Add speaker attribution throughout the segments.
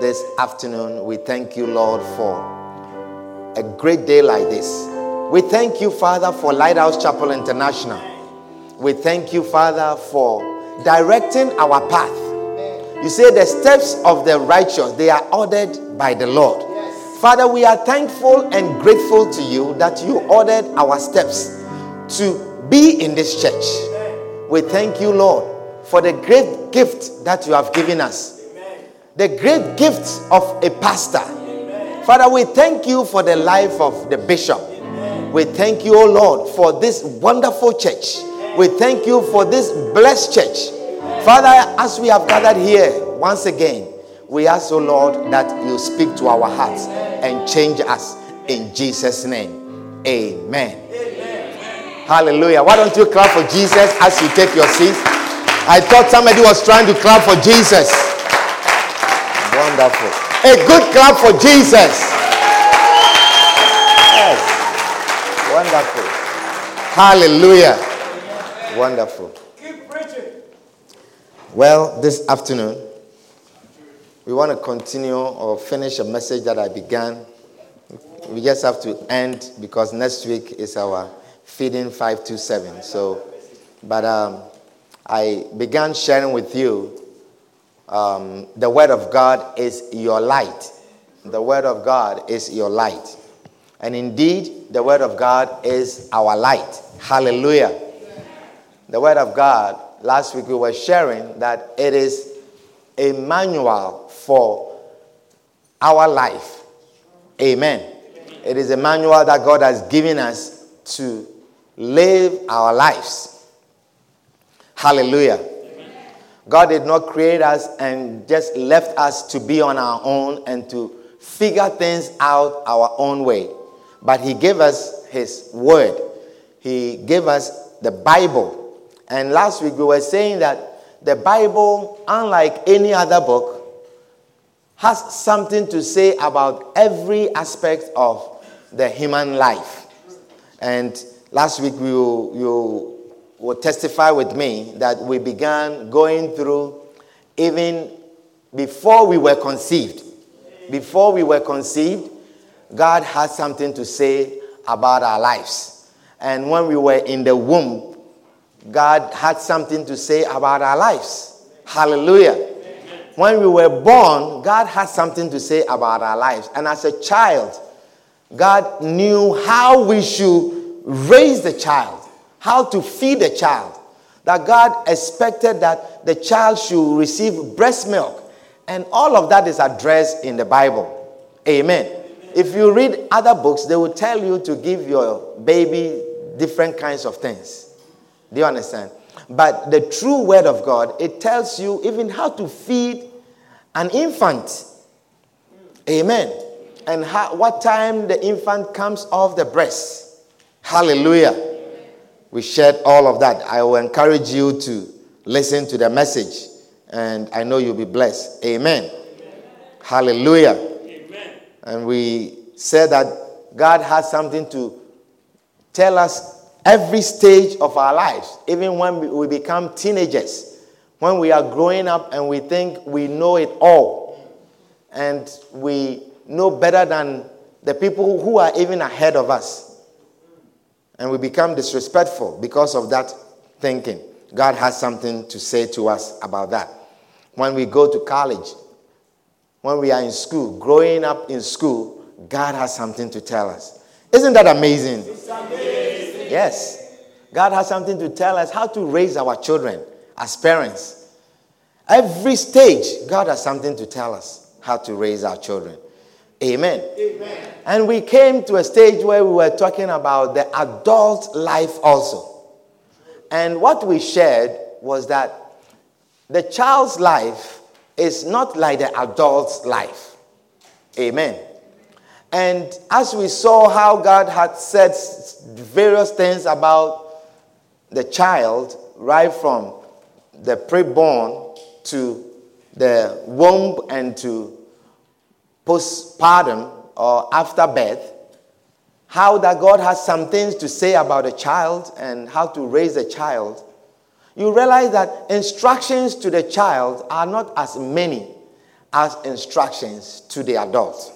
Speaker 1: This afternoon. We thank you, Lord, for a great day like this. We thank you, Father, for Lighthouse Chapel International. We thank you, Father, for directing our path. You say the steps of the righteous, they are ordered by the Lord. Father, we are thankful and grateful to you that you ordered our steps to be in this church. We thank you, Lord, for the great gift that you have given us. The great gift of a pastor. Father, we thank you for the life of the bishop. We thank you, O Lord, for this wonderful church. We thank you for this blessed church. Father, as we have gathered here once again, we ask, O Lord, that you speak to our hearts and change us in Jesus' name. Amen. Hallelujah. Why don't you clap for Jesus as you take your seats? I thought somebody was trying to clap for Jesus. Wonderful. A good clap for Jesus. Yes. Wonderful. Hallelujah. Wonderful. Keep preaching. Well, this afternoon, we want to continue or finish a message that I began. We just have to end because next week is our feeding 527. So, but um, I began sharing with you um, the Word of God is your light. The Word of God is your light. And indeed, the Word of God is our light. Hallelujah. The Word of God, last week we were sharing that it is a manual for our life. Amen. It is a manual that God has given us to live our lives. Hallelujah. God did not create us and just left us to be on our own and to figure things out our own way. But He gave us His Word, He gave us the Bible. And last week we were saying that the Bible, unlike any other book, has something to say about every aspect of the human life. And last week you, you will testify with me that we began going through even before we were conceived. Before we were conceived, God had something to say about our lives. And when we were in the womb, God had something to say about our lives. Hallelujah. When we were born, God had something to say about our lives. And as a child, God knew how we should raise the child, how to feed the child. That God expected that the child should receive breast milk. And all of that is addressed in the Bible. Amen. If you read other books, they will tell you to give your baby different kinds of things. Do you understand? But the true word of God, it tells you even how to feed an infant. Amen. And how, what time the infant comes off the breast. Hallelujah. We shared all of that. I will encourage you to listen to the message, and I know you'll be blessed. Amen. Hallelujah. Amen. And we said that God has something to tell us every stage of our lives, even when we become teenagers, when we are growing up and we think we know it all, and we know better than the people who are even ahead of us. And we become disrespectful because of that thinking. God has something to say to us about that. When we go to college, when we are in school, growing up in school, God has something to tell us. Isn't that amazing? Yes. God has something to tell us how to raise our children as parents. Every stage, God has something to tell us how to raise our children. Amen. Amen. And we came to a stage where we were talking about the adult life also. And what we shared was that the child's life is not like the adult's life. Amen. And as we saw how God had said various things about the child, right from the preborn to the womb and to postpartum or after birth, how that God has some things to say about a child and how to raise a child, you realize that instructions to the child are not as many as instructions to the adult.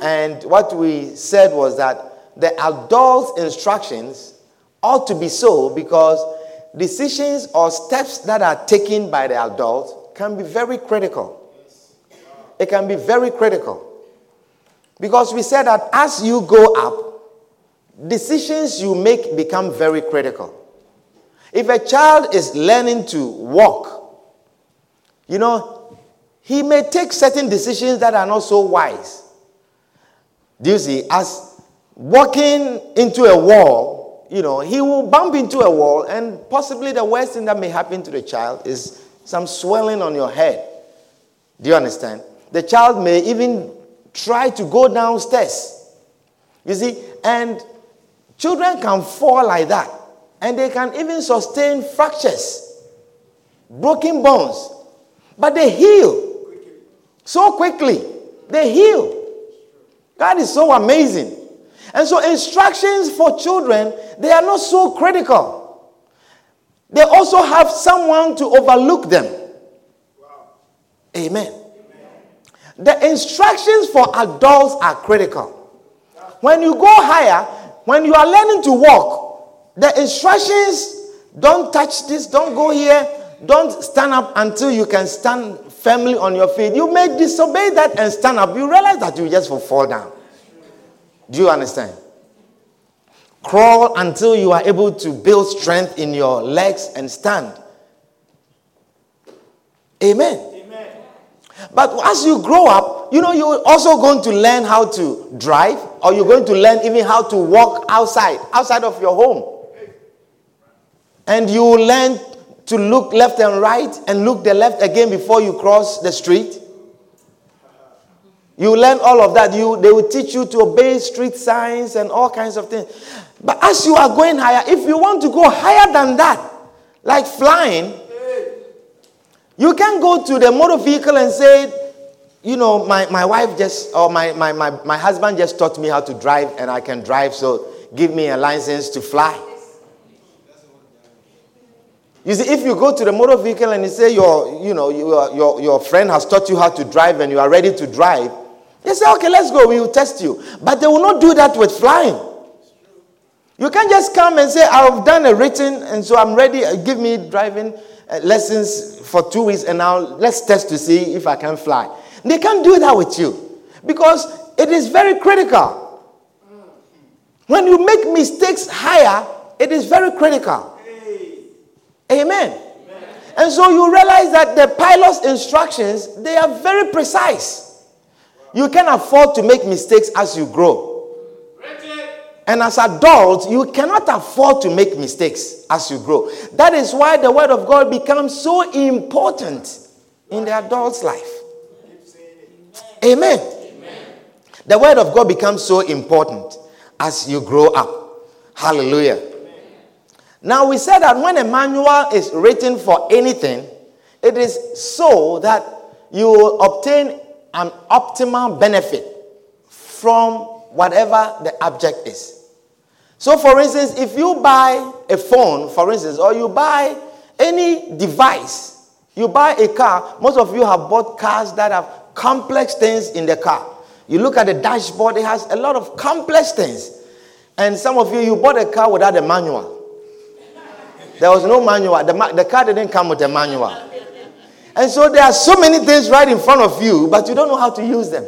Speaker 1: And what we said was that the adult's instructions ought to be so because decisions or steps that are taken by the adult can be very critical. It can be very critical. Because we said that as you go up, decisions you make become very critical. If a child is learning to walk, you know, he may take certain decisions that are not so wise. Do you see? As walking into a wall, you know, he will bump into a wall, and possibly the worst thing that may happen to the child is some swelling on your head. Do you understand? The child may even try to go downstairs. You see, and children can fall like that, and they can even sustain fractures, broken bones, but they heal so quickly. They heal. God is so amazing. And so instructions for children, they are not so critical. They also have someone to overlook them. Wow. Amen. The instructions for adults are critical. When you go higher, when you are learning to walk, the instructions don't touch this, don't go here, don't stand up until you can stand firmly on your feet. You may disobey that and stand up. You realize that you just will fall down. Do you understand? Crawl until you are able to build strength in your legs and stand. Amen. But as you grow up, you know, you're also going to learn how to drive, or you're going to learn even how to walk outside, outside of your home. And you will learn to look left and right and look the left again before you cross the street. You learn all of that. You, they will teach you to obey street signs and all kinds of things. But as you are going higher, if you want to go higher than that, like flying, you can go to the motor vehicle and say, you know, my, my wife just, or my, my, my, my husband just taught me how to drive and I can drive, so give me a license to fly. You see, if you go to the motor vehicle and you say your, you know, your, your, your friend has taught you how to drive and you are ready to drive, they say, okay, let's go, we will test you. But they will not do that with flying. You can't just come and say, I've done a written and so I'm ready, give me driving uh, lessons for two weeks and now let's test to see if I can fly. They can't do that with you because it is very critical. When you make mistakes higher, it is very critical. Amen. And so you realize that the pilot's instructions, they are very precise. You can afford to make mistakes as you grow. And as adults, you cannot afford to make mistakes as you grow. That is why the Word of God becomes so important in the adult's life. Amen. The Word of God becomes so important as you grow up. Hallelujah. Now, we said that when a manual is written for anything, it is so that you will obtain an optimal benefit from whatever the object is. So, for instance, if you buy a phone, for instance, or you buy any device, you buy a car, most of you have bought cars that have complex things in the car. You look at the dashboard, it has a lot of complex things. And some of you, you bought a car without a manual. There was no manual. The, the car didn't come with a manual. And so there are so many things right in front of you, but you don't know how to use them.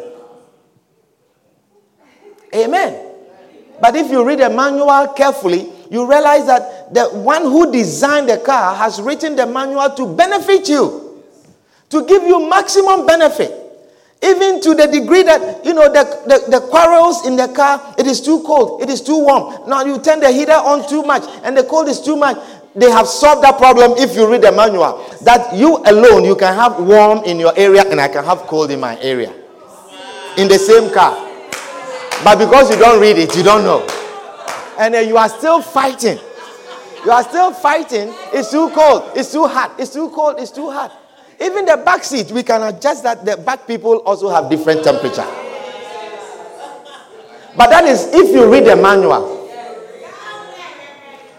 Speaker 1: Amen. But if you read the manual carefully, you realize that the one who designed the car has written the manual to benefit you, to give you maximum benefit. Even to the degree that, you know, the, the, the quarrels in the car, it is too cold, it is too warm. Now you turn the heater on too much, and the cold is too much. they have solved that problem if you read the manual. That you alone, you can have warm in your area and I can have cold in my area. In the same car. But because you don't read it, you don't know. And you are still fighting. You are still fighting. It's too cold. It's too hot. It's too cold. It's too hot. Even the back seat, we can adjust that. The back people also have different temperature. But that is if you read the manual.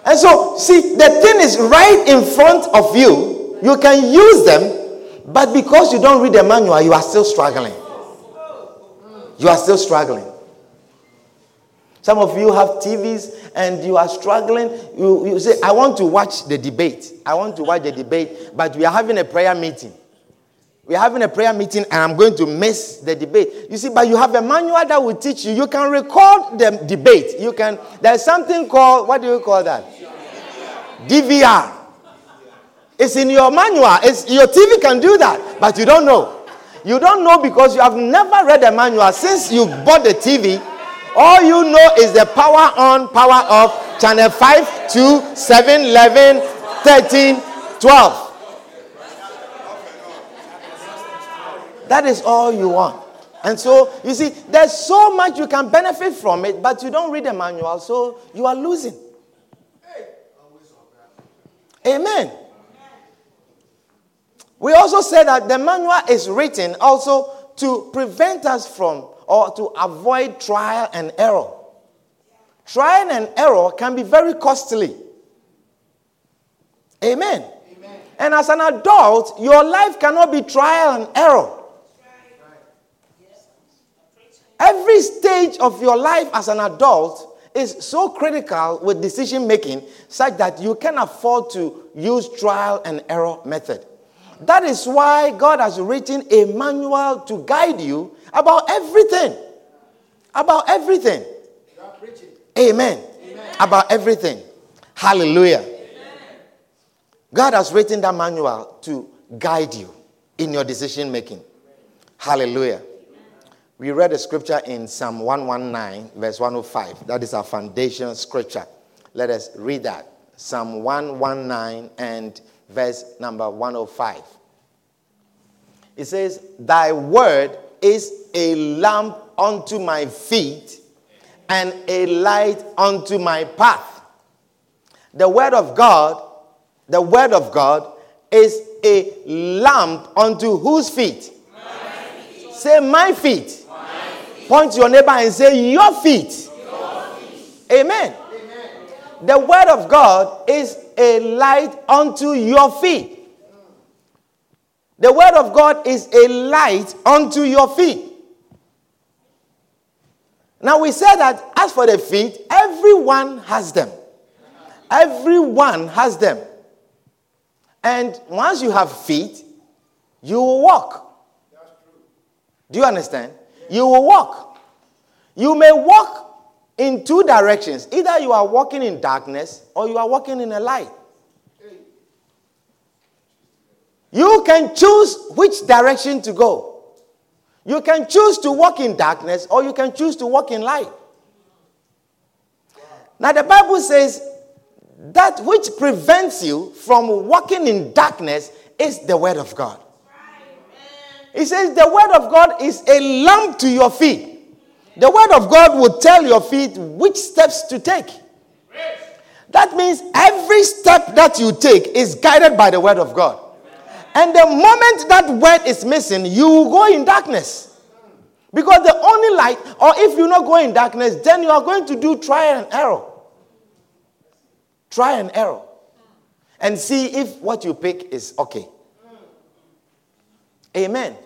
Speaker 1: And so, see, the thing is right in front of you. You can use them, but because you don't read the manual, you are still struggling. You are still struggling. Some of you have TVs and you are struggling. You, you say, I want to watch the debate. I want to watch the debate, but we are having a prayer meeting. We're having a prayer meeting and I'm going to miss the debate. You see, but you have a manual that will teach you. You can record the debate. You can, there's something called, what do you call that? DVR. It's in your manual. It's, your TV can do that, but you don't know. You don't know because you have never read the manual. Since you bought the TV, all you know is the power on, power off, channel 5, 2, 7, 11, 13, 12. That is all you want. And so, you see, there's so much you can benefit from it, but you don't read the manual, so you are losing. Amen. We also said that the manual is written also to prevent us from or to avoid trial and error. Trial and error can be very costly. Amen. Amen. And as an adult, your life cannot be trial and error. Every stage of your life as an adult is so critical with decision making such that you can afford to use trial and error method. That is why God has written a manual to guide you about everything. About everything. Amen. Amen. About everything. Hallelujah. Amen. God has written that manual to guide you in your decision making. Hallelujah. We read a scripture in Psalm 119, verse 105. That is our foundation scripture. Let us read that. Psalm 119 and verse number 105. It says, Thy word is a lamp unto my feet and a light unto my path. The word of God, the word of God is a lamp unto whose feet? My feet. Say, my feet. Point to your neighbor and say, Your feet. Your feet. Amen. Amen. The word of God is a light unto your feet. The word of God is a light unto your feet. Now we said that as for the feet, everyone has them. Everyone has them. And once you have feet, you will walk. Do you understand? you will walk. You may walk in two directions. Either you are walking in darkness or you are walking in a light. You can choose which direction to go. You can choose to walk in darkness or you can choose to walk in light. Now, the Bible says that which prevents you from walking in darkness is the Word of God. He says the word of God is a lamp to your feet. The word of God will tell your feet which steps to take. That means every step that you take is guided by the word of God. And the moment that word is missing, you will go in darkness. Because the only light, or if you not go in darkness, then you are going to do trial and error. Try and error. And see if what you pick is okay. Amen.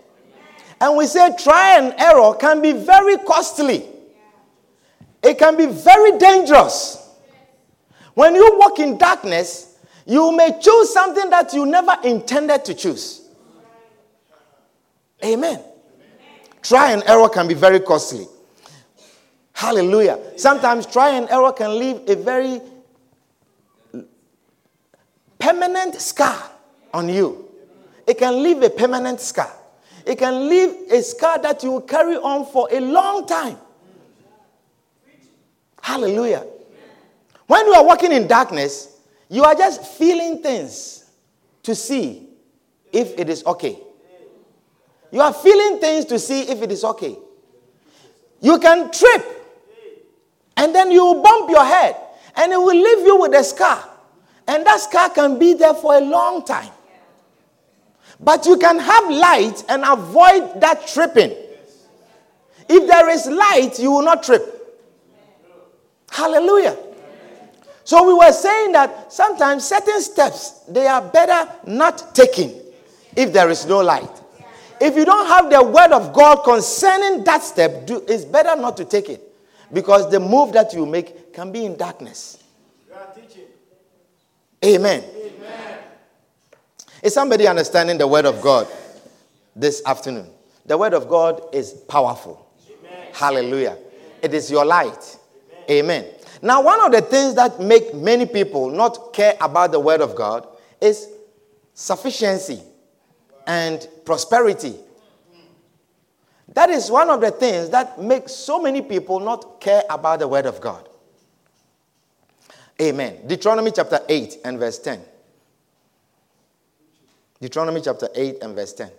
Speaker 1: And we say try and error can be very costly. It can be very dangerous. When you walk in darkness, you may choose something that you never intended to choose. Amen. Try and error can be very costly. Hallelujah. Sometimes try and error can leave a very permanent scar on you. It can leave a permanent scar. It can leave a scar that you will carry on for a long time. Hallelujah. When you are walking in darkness, You are just feeling things to see if it is okay. You are feeling things to see if it is okay. You can trip and then you bump your head and it will leave you with a scar. And that scar can be there for a long time. But you can have light and avoid that tripping. If there is light, you will not trip. Hallelujah. So we were saying that sometimes certain steps they are better not taking if there is no light. If you don't have the word of God concerning that step, do, it's better not to take it because the move that you make can be in darkness. Amen. Amen. Is somebody understanding the word of God this afternoon? The word of God is powerful. Amen. Hallelujah. It is your light. Amen. Now, one of the things that make many people not care about the word of God is sufficiency and prosperity. That is one of the things that makes so many people not care about the word of God. Amen. Deuteronomy chapter 8 and verse 10. Deuteronomy chapter 8 and verse 10.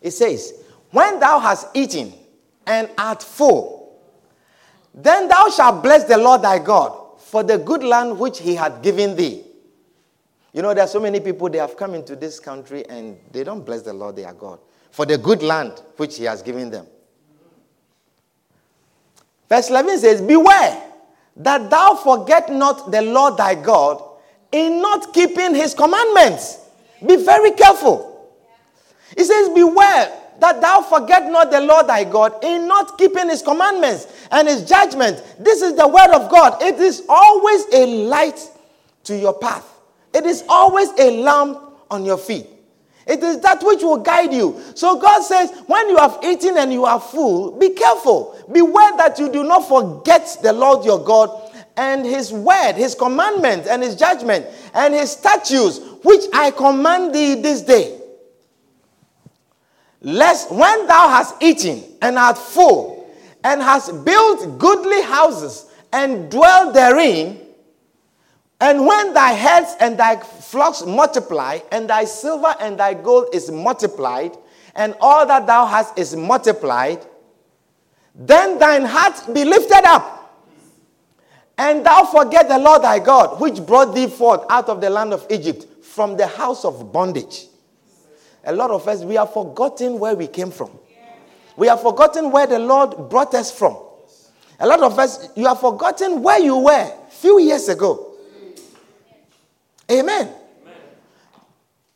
Speaker 1: It says, When thou hast eaten and art full, then thou shalt bless the Lord thy God for the good land which he hath given thee. You know, there are so many people, they have come into this country and they don't bless the Lord their God for the good land which he has given them. Verse 11 says, Beware that thou forget not the Lord thy God in not keeping his commandments. Be very careful. He says, Beware that thou forget not the Lord thy God in not keeping his commandments and his judgment. This is the word of God. It is always a light to your path, it is always a lamp on your feet. It is that which will guide you. So God says, when you have eaten and you are full, be careful. Beware that you do not forget the Lord your God and his word, his commandment, and his judgment, and his statutes, which I command thee this day. Lest when thou hast eaten and art full, and hast built goodly houses and dwell therein, and when thy herds and thy flocks multiply, and thy silver and thy gold is multiplied, and all that thou hast is multiplied, then thine heart be lifted up, and thou forget the Lord thy God, which brought thee forth out of the land of Egypt from the house of bondage. A lot of us, we have forgotten where we came from. We have forgotten where the Lord brought us from. A lot of us, you have forgotten where you were few years ago. Amen.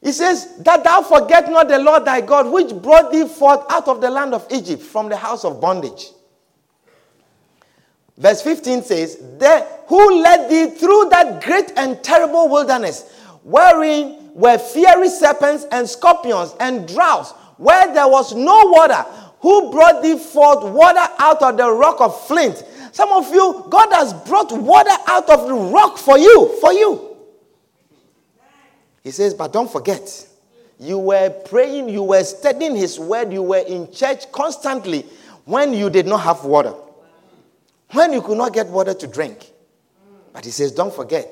Speaker 1: He says, That thou forget not the Lord thy God, which brought thee forth out of the land of Egypt from the house of bondage. Verse 15 says, Who led thee through that great and terrible wilderness, wherein were fiery serpents and scorpions and droughts, where there was no water, who brought thee forth water out of the rock of flint. Some of you, God has brought water out of the rock for you, for you. He says, But don't forget, you were praying, you were studying His word, you were in church constantly when you did not have water, when you could not get water to drink. But He says, Don't forget.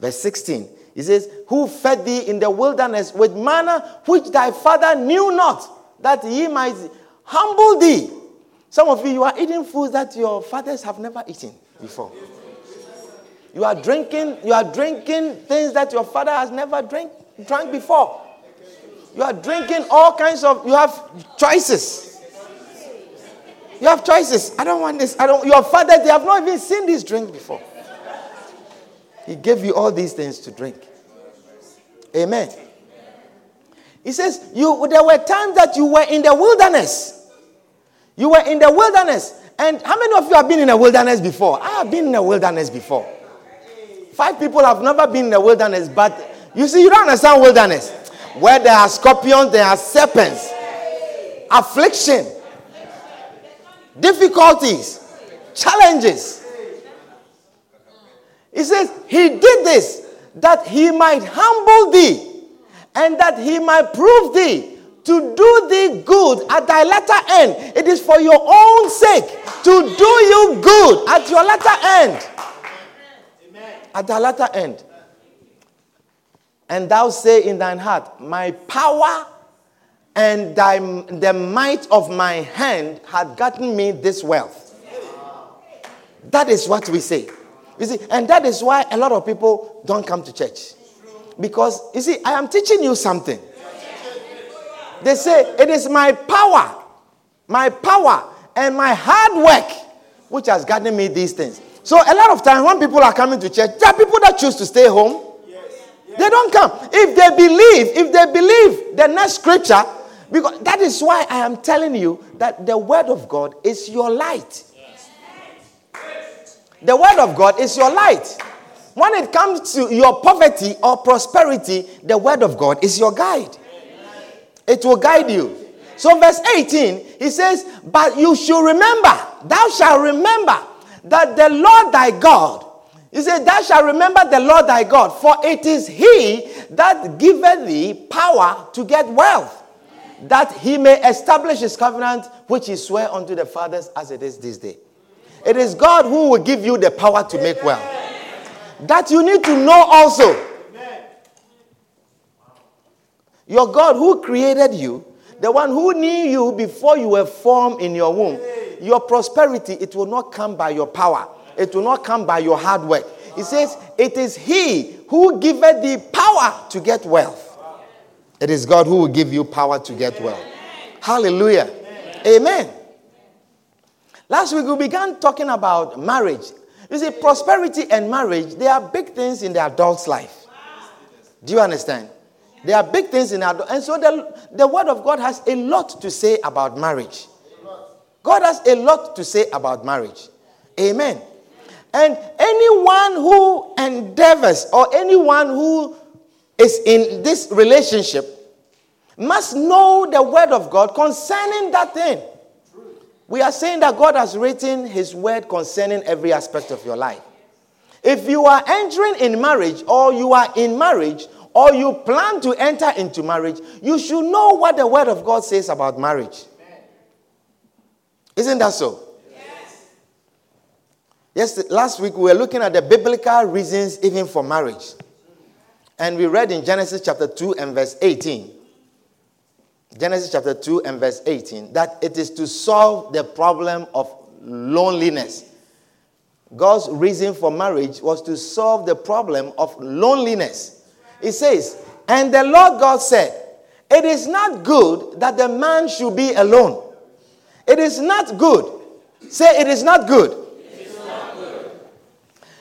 Speaker 1: Verse 16, He says, Who fed thee in the wilderness with manna which thy father knew not, that he might humble thee. Some of you, you are eating foods that your fathers have never eaten before. You are drinking, you are drinking things that your father has never drink, drank before. You are drinking all kinds of, you have choices. You have choices. I don't want this. I don't, your father, they have not even seen this drink before. He gave you all these things to drink. Amen. He says, you, there were times that you were in the wilderness. You were in the wilderness. And how many of you have been in a wilderness before? I have been in a wilderness before. Five people have never been in the wilderness, but you see, you don't understand wilderness. Where there are scorpions, there are serpents, affliction, difficulties, challenges. He says, He did this that He might humble thee and that He might prove thee to do thee good at thy latter end. It is for your own sake to do you good at your latter end at the latter end. and thou say in thine heart, My power and thy, the might of my hand had gotten me this wealth. That is what we say. You see, and that is why a lot of people don't come to church. Because, you see, I am teaching you something. They say, It is my power, my power, and my hard work which has gotten me these things. So, a lot of times when people are coming to church, there are people that choose to stay home. They don't come. If they believe, if they believe the next scripture, because that is why I am telling you that the word of God is your light. The word of God is your light. When it comes to your poverty or prosperity, the word of God is your guide. It will guide you. So, verse 18, he says, But you should remember, thou shalt remember that the Lord thy God, he said, Thou shalt remember the Lord thy God, for it is he that giveth thee power to get wealth, that he may establish his covenant which he sware unto the fathers as it is this day. It is God who will give you the power to make well. That you need to know also. Your God who created you, the one who knew you before you were formed in your womb, your prosperity, it will not come by your power. It will not come by your hard work. He says, It is He who giveth thee power to get wealth. It is God who will give you power to get wealth. Hallelujah. Amen. Last week we began talking about marriage. You see, prosperity and marriage, they are big things in the adult's life. Do you understand? They are big things in adult. And so the, the word of God has a lot to say about marriage. God has a lot to say about marriage. Amen. And anyone who endeavors or anyone who is in this relationship must know the word of God concerning that thing. We are saying that God has written his word concerning every aspect of your life. If you are entering in marriage or you are in marriage or you plan to enter into marriage, you should know what the word of God says about marriage. Isn't that so? Yes. Yes, last week we were looking at the biblical reasons even for marriage. And we read in Genesis chapter 2 and verse 18. Genesis chapter 2 and verse 18 that it is to solve the problem of loneliness. God's reason for marriage was to solve the problem of loneliness. It says, And the Lord God said, It is not good that the man should be alone. It is not good. Say, it is not good.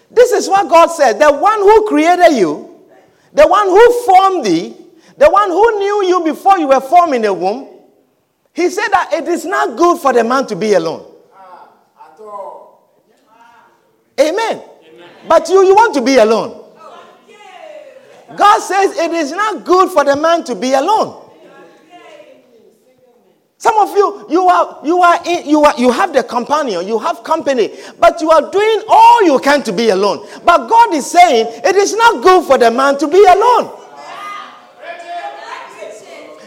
Speaker 1: This is what God said. The one who created you, the one who formed thee, the one who knew you before you were formed in the womb, he said that it is not good for the man to be alone. Amen. Amen. But you, you want to be alone. God says it is not good for the man to be alone. Some of you, you are, you are, in, you are, you have the companion, you have company, but you are doing all you can to be alone. But God is saying it is not good for the man to be alone.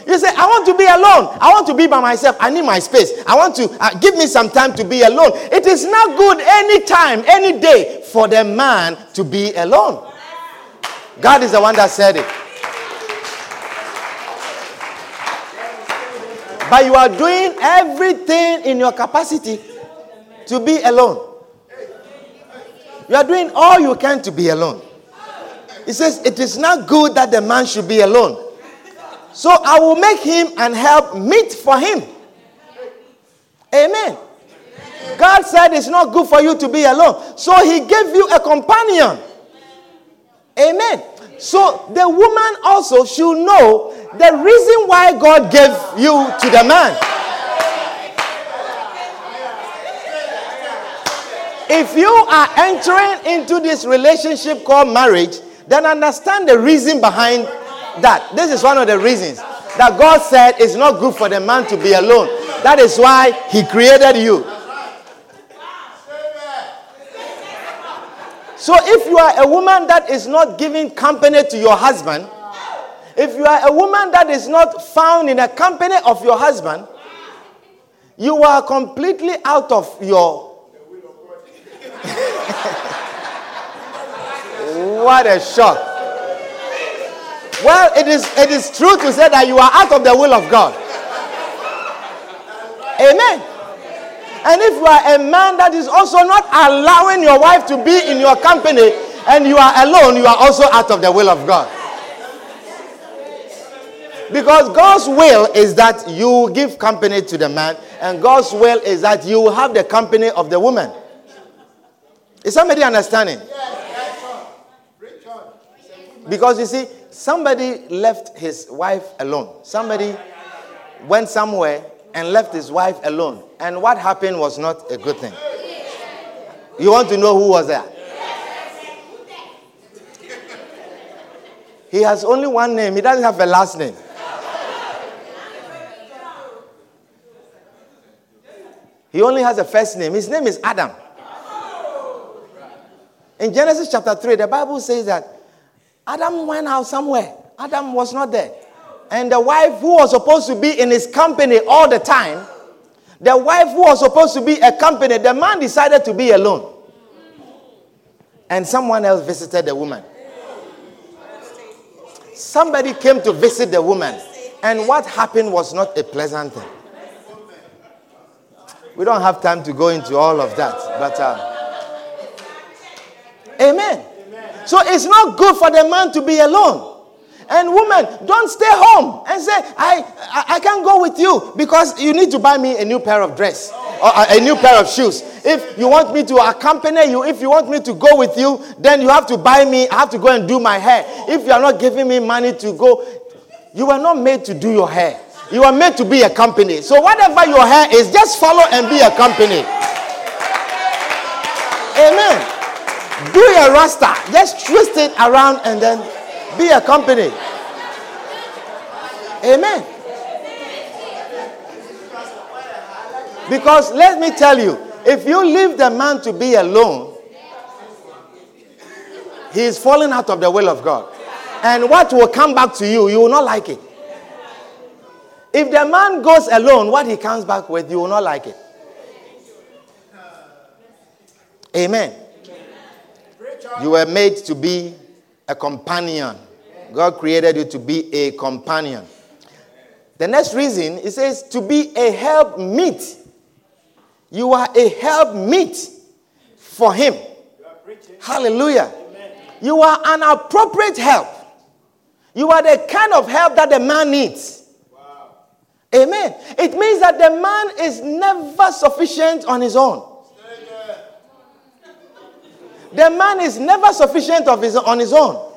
Speaker 1: You say, I want to be alone. I want to be by myself. I need my space. I want to uh, give me some time to be alone. It is not good any time, any day for the man to be alone. God is the one that said it. But you are doing everything in your capacity to be alone. You are doing all you can to be alone. He says, It is not good that the man should be alone. So I will make him and help meet for him. Amen. God said it's not good for you to be alone. So he gave you a companion. Amen. So the woman also should know the reason why God gave you to the man. If you are entering into this relationship called marriage, then understand the reason behind that. This is one of the reasons that God said it's not good for the man to be alone. That is why he created you. So if you are a woman that is not giving company to your husband, if you are a woman that is not found in the company of your husband, you are completely out of your. what a shock. Well, it is, it is true to say that you are out of the will of God. Amen. And if you are a man that is also not allowing your wife to be in your company and you are alone, you are also out of the will of God. Because God's will is that you give company to the man, and God's will is that you have the company of the woman. Is somebody understanding? Because you see, somebody left his wife alone. Somebody went somewhere and left his wife alone. And what happened was not a good thing. You want to know who was there? He has only one name, he doesn't have a last name. He only has a first name. His name is Adam. In Genesis chapter 3, the Bible says that Adam went out somewhere. Adam was not there. And the wife who was supposed to be in his company all the time, the wife who was supposed to be accompanied, the man decided to be alone. And someone else visited the woman. Somebody came to visit the woman. And what happened was not a pleasant thing. We don't have time to go into all of that. But, uh, amen. So it's not good for the man to be alone. And woman, don't stay home and say, I, I, I, can't go with you because you need to buy me a new pair of dress or a, a new pair of shoes. If you want me to accompany you, if you want me to go with you, then you have to buy me, I have to go and do my hair. If you are not giving me money to go, you were not made to do your hair. You are made to be a company. So whatever your hair is, just follow and be a company. Amen. Do a rasta. Just twist it around and then be a company. Amen. Because let me tell you, if you leave the man to be alone, he is falling out of the will of God. And what will come back to you, you will not like it. If the man goes alone, what he comes back with, you will not like it. Amen. You were made to be a companion. God created you to be a companion. The next reason, it says to be a help meet. You are a help meet for Him. Hallelujah. You are an appropriate help. You are the kind of help that the man needs. Amen. It means that the man is never sufficient on his own. The man is never sufficient of his, on his own.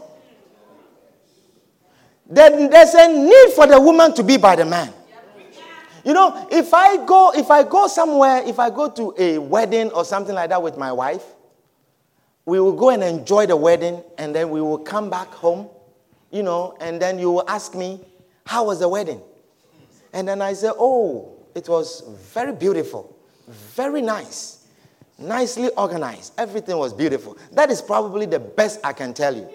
Speaker 1: Then there's a need for the woman to be by the man. You know, if I go, if I go somewhere, if I go to a wedding or something like that with my wife, we will go and enjoy the wedding, and then we will come back home, you know, and then you will ask me, How was the wedding? And then I say, Oh, it was very beautiful, very nice nicely organized. Everything was beautiful. That is probably the best I can tell you.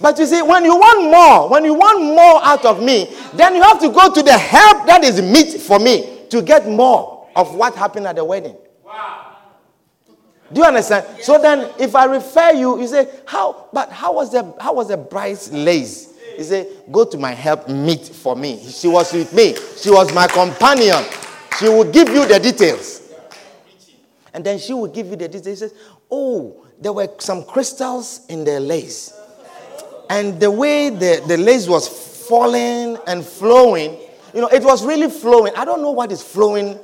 Speaker 1: But you see, when you want more, when you want more out of me, then you have to go to the help that is meet for me to get more of what happened at the wedding. Wow. Do you understand? Yes. So then, if I refer you, you say, "How? But how was the how was the bride's lace?" You say, "Go to my help meet for me." She was with me. She was my companion. She will give you the details. And then she will give you the details. She says, Oh, there were some crystals in the lace. And the way the, the lace was falling and flowing, you know, it was really flowing. I don't know what is flowing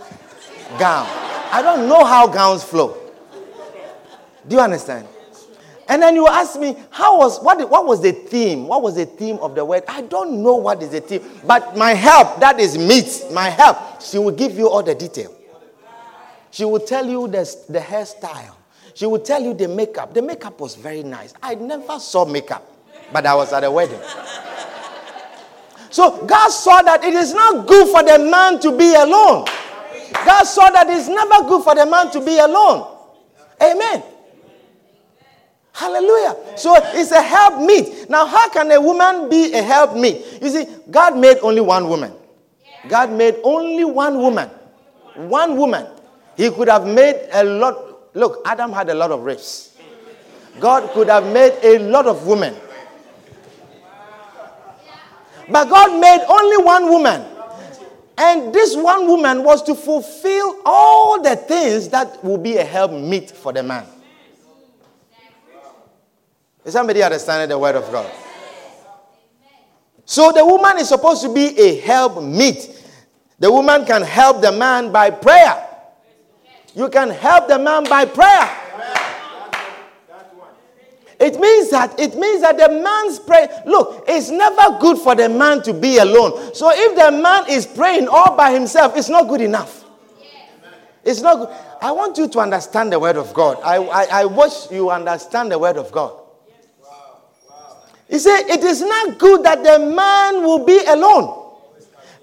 Speaker 1: gown. I don't know how gowns flow. Do you understand? And then you ask me, how was what, what was the theme? What was the theme of the word? I don't know what is the theme. But my help, that is meet, my help, she will give you all the detail. She would tell you the, the hairstyle. She would tell you the makeup. The makeup was very nice. I never saw makeup, but I was at a wedding. So God saw that it is not good for the man to be alone. God saw that it's never good for the man to be alone. Amen. Hallelujah. So it's a help meet. Now, how can a woman be a help meet? You see, God made only one woman. God made only one woman. One woman. He could have made a lot. Look, Adam had a lot of ribs. God could have made a lot of women. But God made only one woman. And this one woman was to fulfill all the things that will be a help meet for the man. Is somebody understanding the word of God? So the woman is supposed to be a help meet. The woman can help the man by prayer. You can help the man by prayer. It means that it means that the man's prayer. Look, it's never good for the man to be alone. So if the man is praying all by himself, it's not good enough. It's not good. I want you to understand the word of God. I, I, I wish you understand the word of God. He said, It is not good that the man will be alone.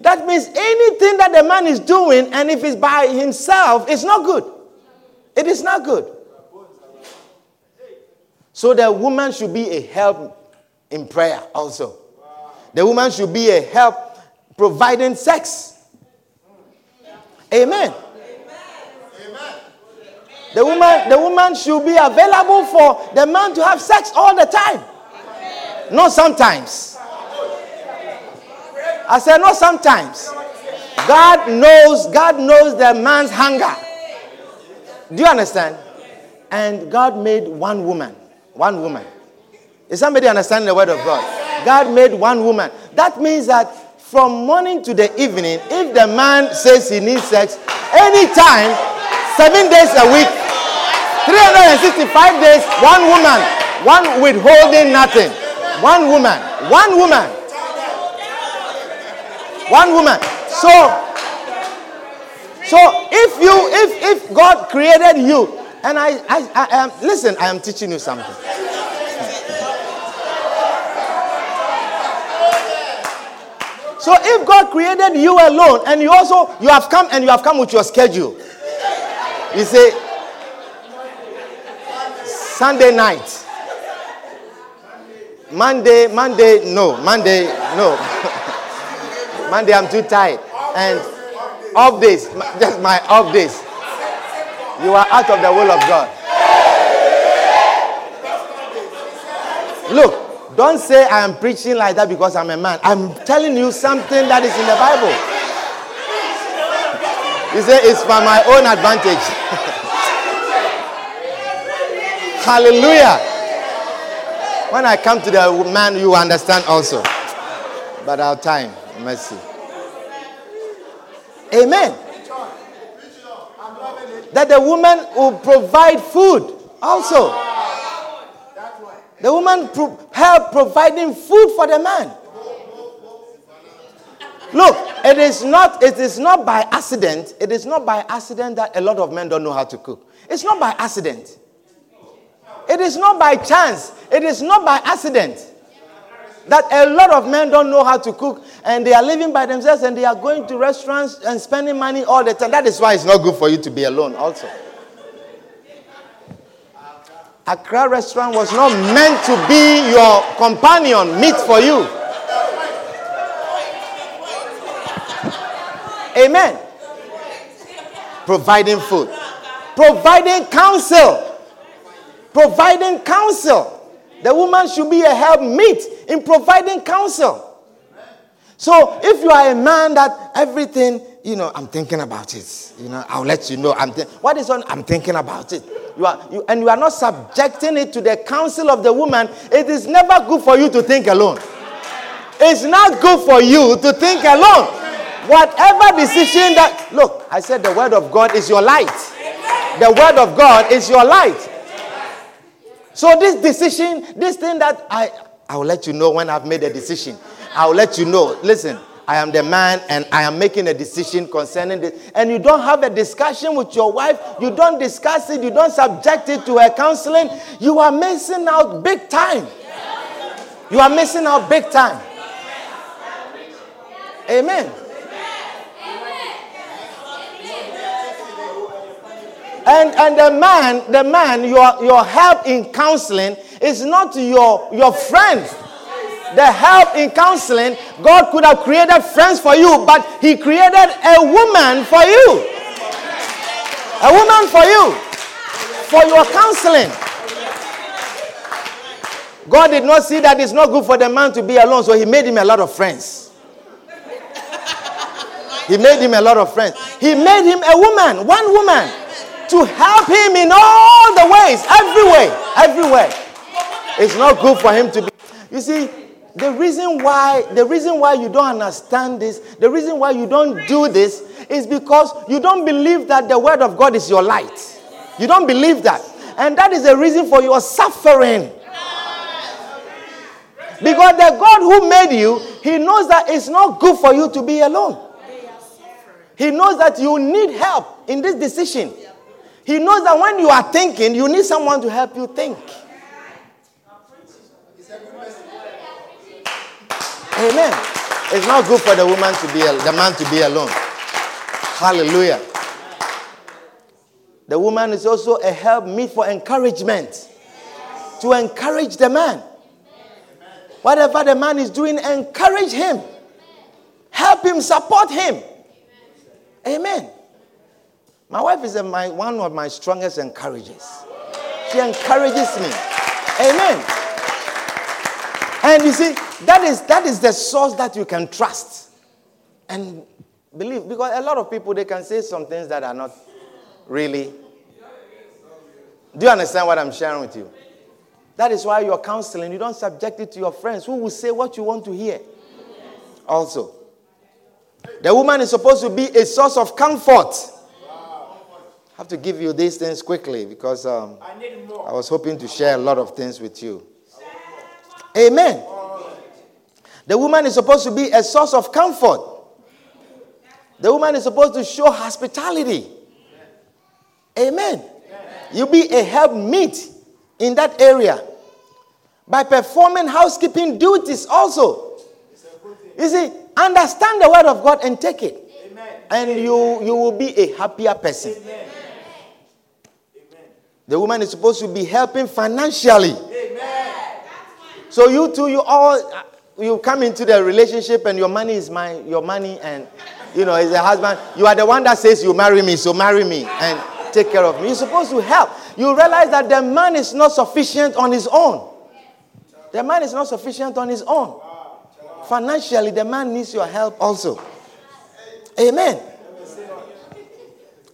Speaker 1: That means anything that the man is doing, and if it's by himself, it's not good. It is not good. So the woman should be a help in prayer also. The woman should be a help providing sex. Amen. The woman, the woman should be available for the man to have sex all the time. Not sometimes. I said, not sometimes. God knows, God knows the man's hunger. Do you understand? And God made one woman. One woman. Is somebody understanding the word of God? God made one woman. That means that from morning to the evening, if the man says he needs sex, anytime, seven days a week, 365 days, one woman, one withholding nothing. One woman. One woman. One woman. So, so if you, if if God created you, and I, I, I am listen, I am teaching you something. So if God created you alone, and you also you have come and you have come with your schedule, you say Sunday night. Monday, Monday, no. Monday, no. Monday, I'm too tired. And off days, just my off days. You are out of the will of God. Look, don't say I am preaching like that because I'm a man. I'm telling you something that is in the Bible. You say it's for my own advantage. Hallelujah. When I come to the man, you understand also. But our time, mercy. Amen. That the woman will provide food also. The woman pro- help providing food for the man. Look, it is not it is not by accident. It is not by accident that a lot of men don't know how to cook. It's not by accident. It is not by chance, it is not by accident that a lot of men don't know how to cook and they are living by themselves and they are going to restaurants and spending money all the time. That is why it's not good for you to be alone, also. Accra restaurant was not meant to be your companion, meet for you. Amen. Providing food, providing counsel providing counsel. The woman should be a help meet in providing counsel. So if you are a man that everything, you know, I'm thinking about it. You know, I'll let you know. I'm th- what is on? I'm thinking about it. You are, you, and you are not subjecting it to the counsel of the woman. It is never good for you to think alone. It's not good for you to think alone. Whatever decision that look, I said the word of God is your light. The word of God is your light. So this decision, this thing that I I will let you know when I've made a decision. I will let you know. Listen, I am the man and I am making a decision concerning this. And you don't have a discussion with your wife, you don't discuss it, you don't subject it to a counseling. You are missing out big time. You are missing out big time. Amen. And, and the man, the man, your, your help in counseling is not your, your friends. The help in counseling, God could have created friends for you, but He created a woman for you. A woman for you. For your counseling. God did not see that it's not good for the man to be alone, so He made him a lot of friends. He made him a lot of friends. He made him a woman, one woman, to help him in all the ways, everywhere, everywhere. It's not good for him to be. You see, the reason why the reason why you don't understand this, the reason why you don't do this is because you don't believe that the word of God is your light. You don't believe that. And that is the reason for your suffering. Because the God who made you, He knows that it's not good for you to be alone. He knows that you need help in this decision. He knows that when you are thinking, you need someone to help you think. Amen. It's not good for the woman to be the man to be alone. Hallelujah. The woman is also a help meet for encouragement. To encourage the man. Whatever the man is doing, encourage him. Help him, support him. Amen. My wife is a, my, one of my strongest encouragers. She encourages me. Amen. And you see, that is, that is the source that you can trust and believe. Because a lot of people, they can say some things that are not really. Do you understand what I'm sharing with you? That is why you're counseling. You don't subject it to your friends who will say what you want to hear. Also, the woman is supposed to be a source of comfort. I have to give you these things quickly because um, I was hoping to share a lot of things with you. Amen. The woman is supposed to be a source of comfort. The woman is supposed to show hospitality. Amen. You be a help meet in that area by performing housekeeping duties also. You see, understand the word of God and take it. And you, you will be a happier person. The woman is supposed to be helping financially. Amen. So you two, you all uh, you come into the relationship and your money is my your money and you know as a husband. You are the one that says you marry me so marry me and take care of me. You're supposed to help. You realize that the man is not sufficient on his own. The man is not sufficient on his own. Financially the man needs your help also. Amen.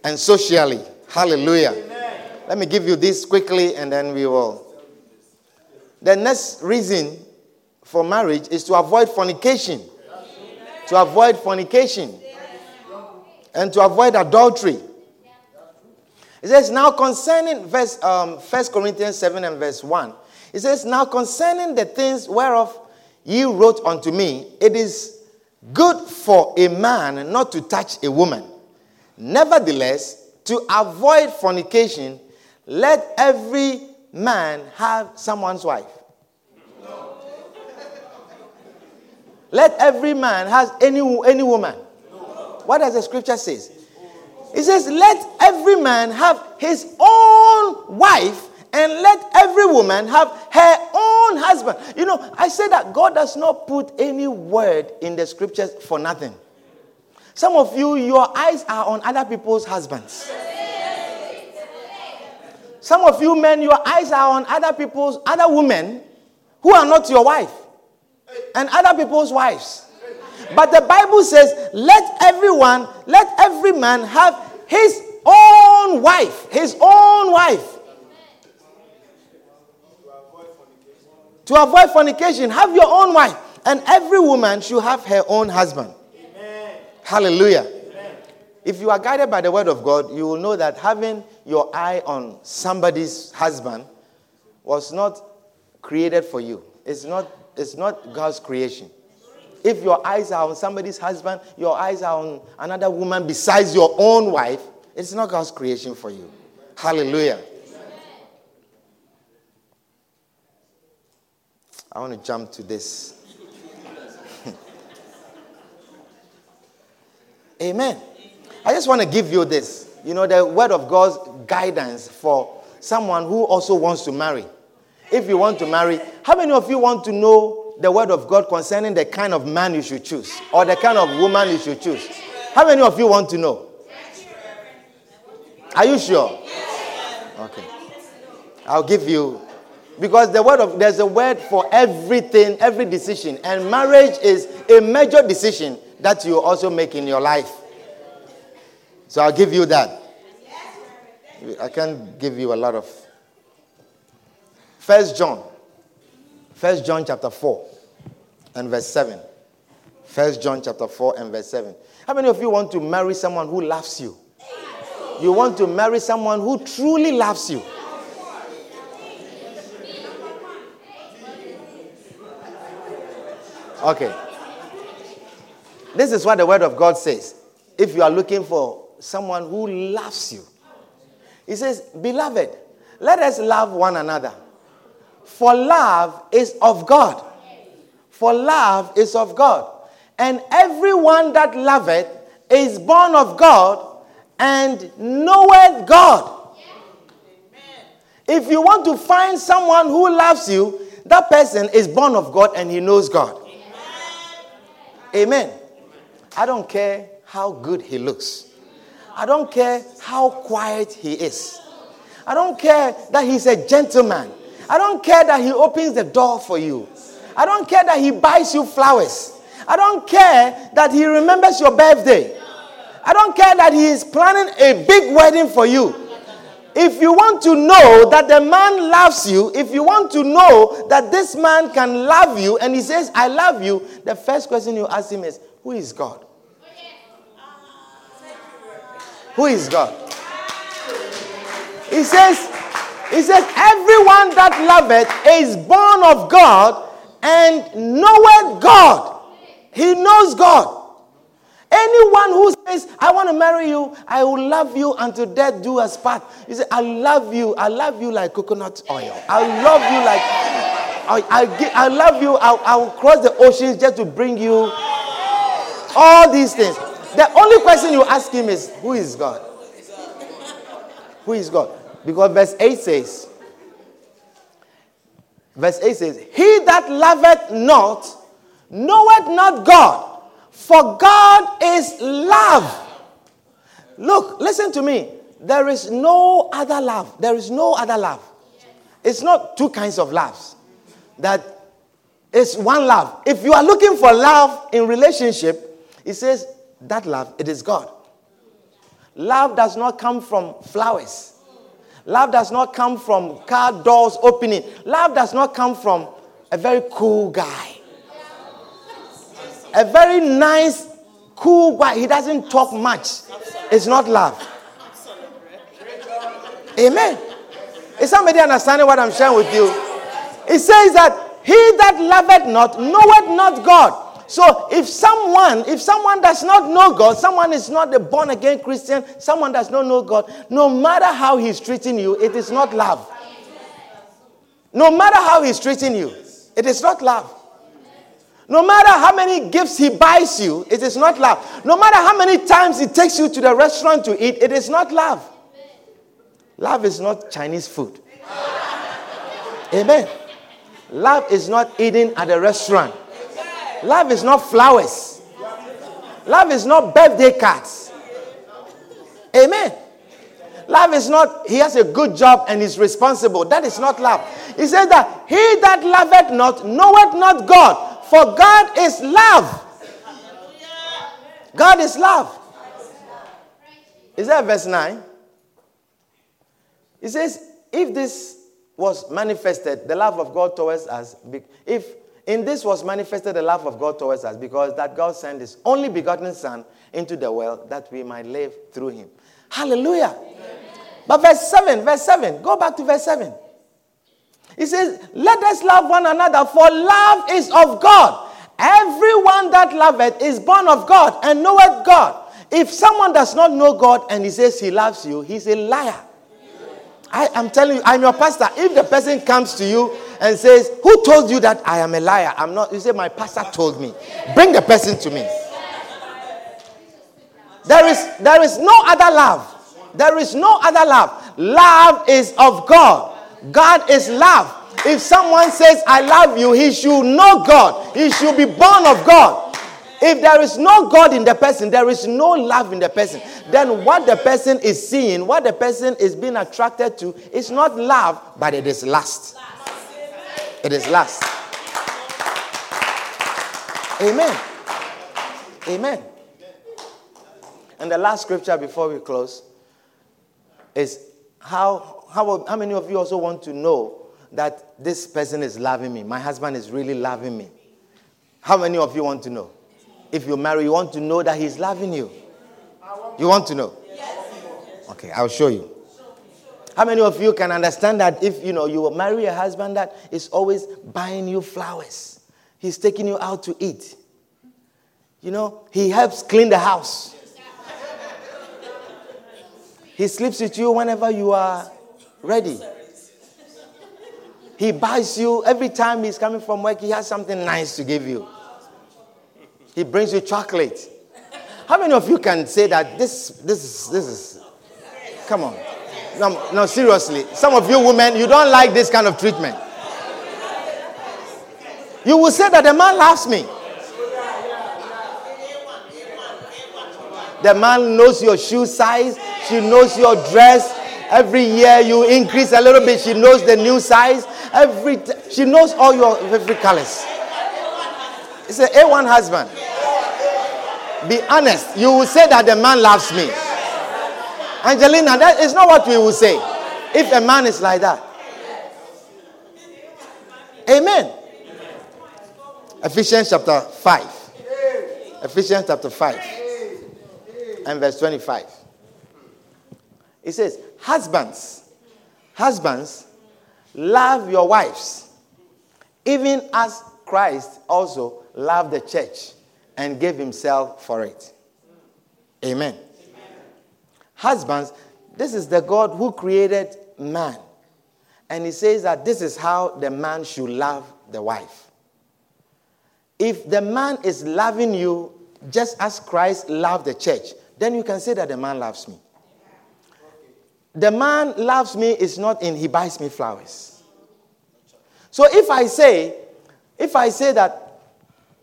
Speaker 1: And socially. Hallelujah let me give you this quickly and then we will the next reason for marriage is to avoid fornication. To avoid fornication. And to avoid adultery. It says, now concerning verse um, 1 Corinthians 7 and verse 1. It says, Now concerning the things whereof ye wrote unto me, it is good for a man not to touch a woman. Nevertheless, to avoid fornication, let every man have someone's wife. Let every man has any, any woman. What does the scripture says? It says, let every man have his own wife and let every woman have her own husband. You know, I say that God does not put any word in the scriptures for nothing. Some of you, your eyes are on other people's husbands. Some of you men, your eyes are on other people's, other women who are not your wife and other people's wives. But the Bible says, let everyone, let every man have his own wife, his own wife. To avoid fornication, have your own wife. And every woman should have her own husband. Amen. Hallelujah. If you are guided by the word of God, you will know that having your eye on somebody's husband was not created for you. It's not it's not God's creation. If your eyes are on somebody's husband, your eyes are on another woman besides your own wife, it's not God's creation for you. Hallelujah. I want to jump to this. Amen. I just want to give you this. You know, the word of God's guidance for someone who also wants to marry if you want to marry, how many of you want to know the word of God concerning the kind of man you should choose or the kind of woman you should choose? How many of you want to know? Are you sure? Okay. I'll give you because the word of there's a word for everything, every decision, and marriage is a major decision that you also make in your life. So I'll give you that. I can't give you a lot of. First John. First John chapter 4 and verse 7. First John chapter 4 and verse 7. How many of you want to marry someone who loves you? You want to marry someone who truly loves you. Okay. This is what the word of God says. If you are looking for someone who loves you, he says, Beloved, let us love one another. For love is of God. For love is of God. And everyone that loveth is born of God and knoweth God. If you want to find someone who loves you, that person is born of God and he knows God. Amen. I don't care how good he looks. I don't care how quiet he is. I don't care that he's a gentleman. I don't care that he opens the door for you. I don't care that he buys you flowers. I don't care that he remembers your birthday. I don't care that he is planning a big wedding for you. If you want to know that the man loves you, if you want to know that this man can love you and he says, I love you, the first question you ask him is, Who is God? Who is God? He says, He says, Everyone that loveth is born of God and knoweth God. He knows God. Anyone who says, I want to marry you, I will love you until death do us part. He said, I love you. I love you like coconut oil. I love you like, I, I, I love you. I, I will cross the oceans just to bring you all these things. The only question you ask him is, Who is God? Who is God? Because verse 8 says, Verse 8 says, He that loveth not knoweth not God, for God is love. Look, listen to me. There is no other love. There is no other love. It's not two kinds of loves. That is one love. If you are looking for love in relationship, it says that love, it is God. Love does not come from flowers. Love does not come from car doors opening. Love does not come from a very cool guy. A very nice, cool guy. He doesn't talk much. It's not love. Amen. Is somebody understanding what I'm sharing with you? It says that he that loveth not knoweth not God. So if someone, if someone does not know God, someone is not a born again Christian, someone does not know God, no matter how he's treating you, it is not love. No matter how he's treating you, it is not love. No matter how many gifts he buys you, it is not love. No matter how many times he takes you to the restaurant to eat, it is not love. Love is not Chinese food. Amen. Love is not eating at a restaurant. Love is not flowers. Love is not birthday cards. Amen. Love is not, he has a good job and is responsible. That is not love. He says that he that loveth not knoweth not God, for God is love. God is love. Is that verse 9? He says, if this was manifested, the love of God towards us, if in this was manifested the love of God towards us, because that God sent his only begotten Son into the world that we might live through him. Hallelujah. Amen. But verse 7, verse 7, go back to verse 7. He says, Let us love one another, for love is of God. Everyone that loveth is born of God and knoweth God. If someone does not know God and he says he loves you, he's a liar. I am telling you, I'm your pastor. If the person comes to you and says, Who told you that I am a liar? I'm not. You say, My pastor told me. Bring the person to me. There is, there is no other love. There is no other love. Love is of God. God is love. If someone says, I love you, he should know God. He should be born of God. If there is no God in the person, there is no love in the person, then what the person is seeing, what the person is being attracted to, is not love, but it is lust. It is lust. Amen. Amen. And the last scripture before we close is how, how, how many of you also want to know that this person is loving me? My husband is really loving me. How many of you want to know? If you marry, you want to know that he's loving you. You want to know? Okay, I'll show you. How many of you can understand that if you know you marry a husband that is always buying you flowers? He's taking you out to eat. You know, he helps clean the house. He sleeps with you whenever you are ready. He buys you every time he's coming from work, he has something nice to give you. He brings you chocolate. How many of you can say that this this is this is come on. No, no, seriously. Some of you women, you don't like this kind of treatment. You will say that the man loves me. The man knows your shoe size, she knows your dress. Every year you increase a little bit, she knows the new size. Every t- she knows all your favorite colors. It's an A1 husband. Be honest. You will say that the man loves me. Angelina, that is not what we will say. If a man is like that. Amen. Ephesians chapter 5. Ephesians chapter 5 and verse 25. It says, Husbands, husbands, love your wives, even as Christ also loved the church and gave himself for it. Amen. Husbands, this is the God who created man. And he says that this is how the man should love the wife. If the man is loving you just as Christ loved the church, then you can say that the man loves me. The man loves me is not in he buys me flowers. So if I say, if I say that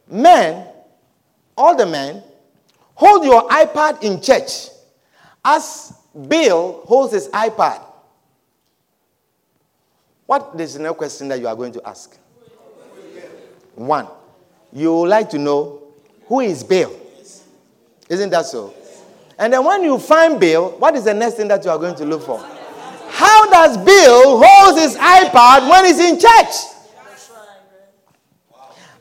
Speaker 1: men, all the men, hold your iPad in church as Bill holds his iPad, what is the next question that you are going to ask? One, you would like to know who is Bill? Isn't that so? And then when you find Bill, what is the next thing that you are going to look for? How does Bill hold his iPad when he's in church?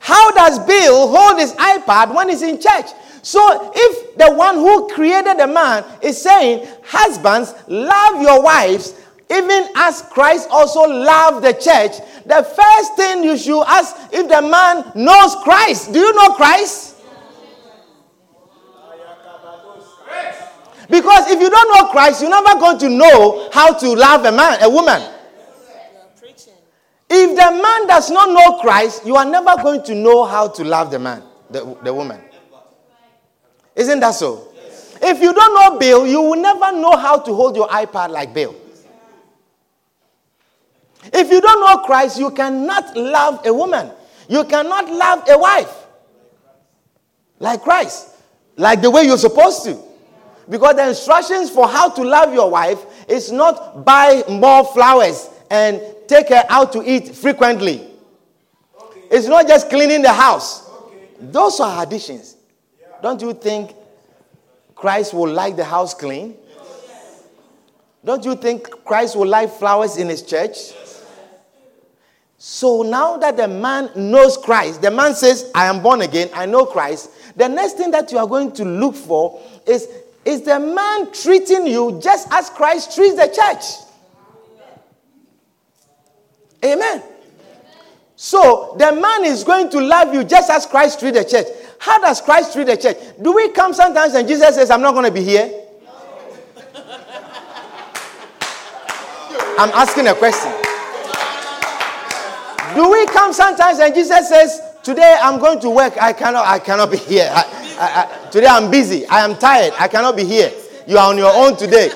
Speaker 1: How does Bill hold his iPad when he's in church? So if the one who created the man is saying, Husbands, love your wives, even as Christ also loved the church, the first thing you should ask if the man knows Christ. Do you know Christ? Because if you don't know Christ, you're never going to know how to love a man, a woman. If the man does not know Christ, you are never going to know how to love the man, the, the woman. Isn't that so? If you don't know Bill, you will never know how to hold your iPad like Bill. If you don't know Christ, you cannot love a woman. You cannot love a wife like Christ, like the way you're supposed to. Because the instructions for how to love your wife is not buy more flowers and take her out to eat frequently. Okay. It's not just cleaning the house. Okay. Those are additions. Don't you think Christ will like the house clean? Don't you think Christ will like flowers in his church? So now that the man knows Christ, the man says, I am born again, I know Christ. The next thing that you are going to look for is is the man treating you just as Christ treats the church? Amen. So the man is going to love you just as Christ treats the church. How does Christ treat the church? Do we come sometimes and Jesus says, I'm not going to be here? I'm asking a question. Do we come sometimes and Jesus says, Today I'm going to work, I cannot, I cannot be here. I, I, I, today I'm busy, I am tired, I cannot be here. You are on your own today.